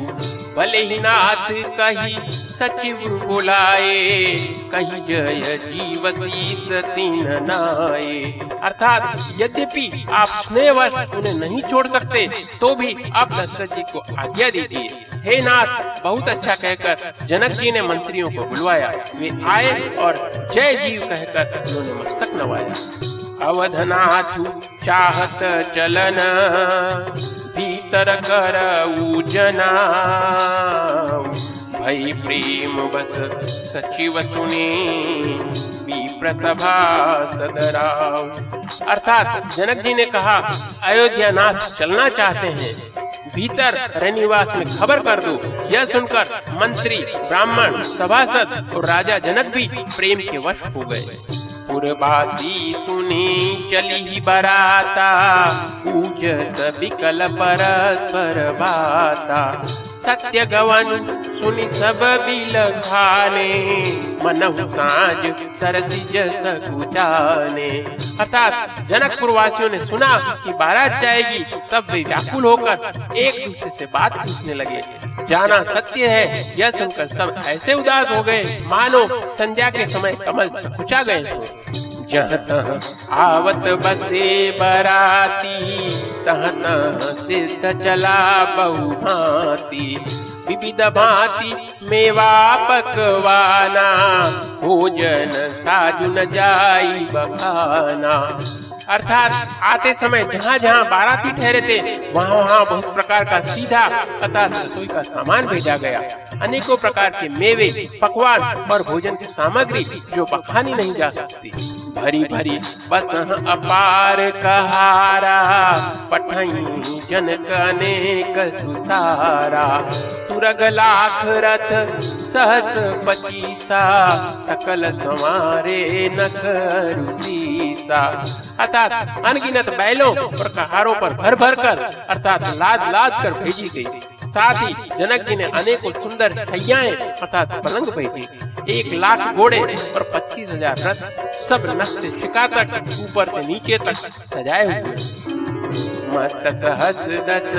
[SPEAKER 1] भले ही नाथ कही, सचिव बुलाए, कही जय जीवती सतीन नाए। अर्थात यद्यपि आप स्नेहवश उन्हें नहीं छोड़ सकते तो भी आप दशरथ जी को आज्ञा दीजिए। हे नाथ, बहुत अच्छा कहकर जनक जी ने मंत्रियों को बुलवाया। वे आए और जय जीव कहकर उन्होंने मस्तक नवाया। अवधनाथ चाहत चलन, भीतर कर जना भई प्रेम बस सचिव सुने प्रसभा सदराव। अर्थात जनक जी ने कहा, अयोध्या नाथ चलना चाहते हैं। भीतर रनिवास में खबर कर दो, यह सुनकर मंत्री, ब्राह्मण, सभासद और राजा जनक भी प्रेम के वश हो गए। पुरबाती सुनी चली ही बराता पूजत विकल परस्पर बाता। सत्य गवन सुनि सब बिल खाने मनहु साज सरसिज सकुचाने अर्थात जनकपुर वासियों ने सुना कि बारात जाएगी तब वे व्याकुल होकर एक दूसरे से बात पूछने लगे। जाना सत्य है, यह सुनकर सब ऐसे उदास हो गए, मानो संध्या के समय कमल सकुचा गए जहाँ आवत बसे बराती तह तह सिद्ध चला बहु विविध भांति मेवा पकवाना। भोजन साजु न जाई बखाना अर्थात आते समय जहाँ जहाँ बाराती ठहरे थे, वहाँ वहाँ बहुत प्रकार का सीधा तथा रसोई का सामान भेजा गया। अनेकों प्रकार के मेवे, पकवान और भोजन की सामग्री जो बखानी नहीं जा सकती। भरी भरी बस अपार कहारा, पठई जनक अनेक सुसारा। तुरग लाख रथ सहस पचीसा, सकल संवारे नख अर्थात अनगिनत बैलों और कहारों पर भर भर कर, अर्थात लाद लाद कर भेजी गई। साथ ही जनक जी ने अनेकों सुंदर छैयाएँ अर्थात पलंग भेजे एक लाख घोड़े और पच्चीस हज़ार रथ सब नख शिका तक ऊपर से नीचे तक सजाए हुए मत सहस दस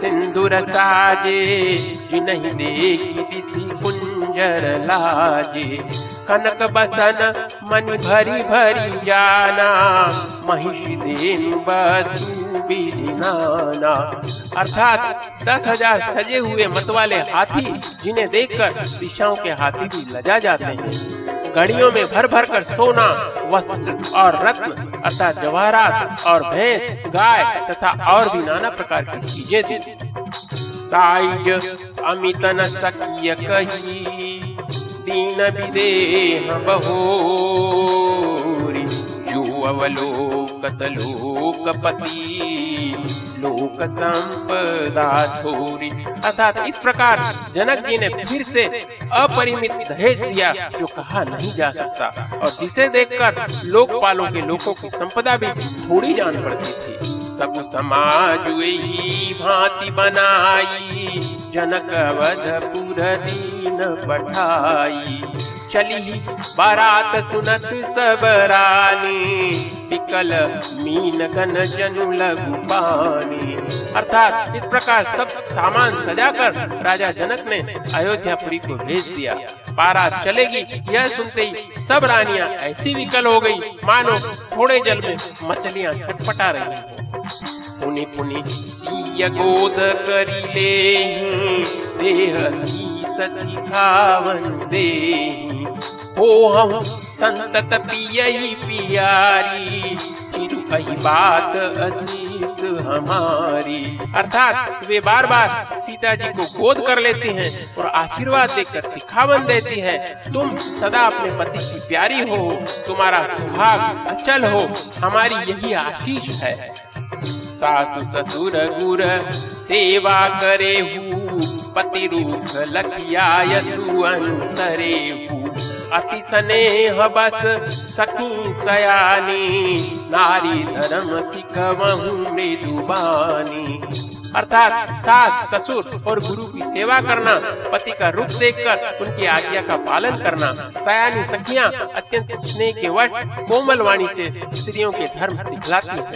[SPEAKER 1] सिंदूर साजे नहीं देखी कुंजर लाजे। कनक बसन मन भरी भरी जाना, महिषी देन बसु अर्थात दस हज़ार सजे हुए मतवाले हाथी, जिन्हें देखकर दिशाओं के हाथी भी लजा जाते हैं। घड़ियों में भर भर कर सोना, वस्त्र और रत्न, अर्थात जवाहरात और भैंस, गाय तथा और भी नाना प्रकार की चीज़ें दी ताइज अमित न सकिय कही दीन विदेह बहोरी। जो अवलोकत लोकपति, लोक संपदा छोरी। अर्थात इस प्रकार जनक जी ने फिर से अपरिमित दहेज दिया जो कहा नहीं जा सकता। और जिसे देखकर लोकपालों के लोगों की संपदा भी थोड़ी जान पड़ती थी। सब समाज ही भांति बनाई, जनक वधपुर दीन पठाई चली बारात सुनत सब रानी पिकल मीन गन जनु लघु पानी। अर्थात इस प्रकार सब सामान सजाकर राजा जनक ने अयोध्यापुरी को भेज दिया। बारात चलेगी, यह सुनते ही सब रानियाँ ऐसी विकल हो गई। मानो थोड़े जल में मछलियाँ छटपटा रही पुनि पुनि गोद करी ले। देह खावन दे हो हम संतत पियई पियारी कही बात अजीत हमारी। अर्थात वे बार बार सीता जी को गोद कर लेती हैं और आशीर्वाद देकर सिखावन देती है, तुम सदा अपने पति की प्यारी हो, तुम्हारा सुहाग अचल हो, हमारी यही आशीष है। सासु ससुर गुर सेवा करे हूँ पति रूप सुअंतरे अति स्नेह बस सखी सयानी, नारी धर्म मृदुबानी अर्थात सास, ससुर और गुरु की सेवा करना, पति का रूप देखकर उनकी आज्ञा का पालन करना, सयानी सखियाँ अत्यंत स्नेह के वश कोमल वाणी से स्त्रियों के धर्म सिखलाती हैं।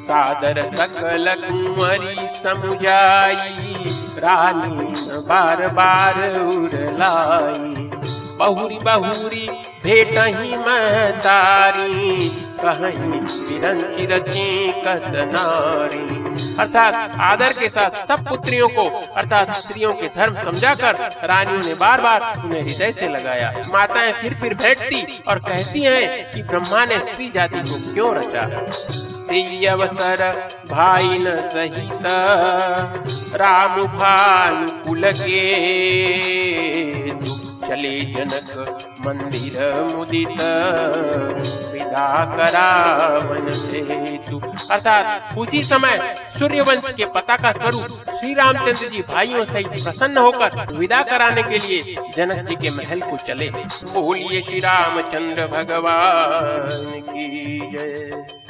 [SPEAKER 1] सादर सकल कुंवरी समुजाई रानी बार बार उड़लाई। बहुरी बहुरी भेट ही महतारी कहीं विरंची रची कत नारी। अर्थात आदर के साथ सब पुत्रियों को, अर्थात स्त्रियों के धर्म समझाकर रानियों ने बार बार उन्हें हृदय से लगाया। माताएँ फिर फिर बैठती और कहती हैं कि ब्रह्मा ने स्त्री जाति को क्यों रचा? अवसर भाई न सहित राम भानुकुल के चले जनक मंदिर मुदित। विदा करावन हेतु अर्थात उसी समय सूर्य वंश के पताका स्वरूप श्री रामचंद्र जी भाइयों सहित प्रसन्न होकर विदा कराने के लिए जनक जी के महल को चले। बोलिए श्री रामचंद्र भगवान की जय।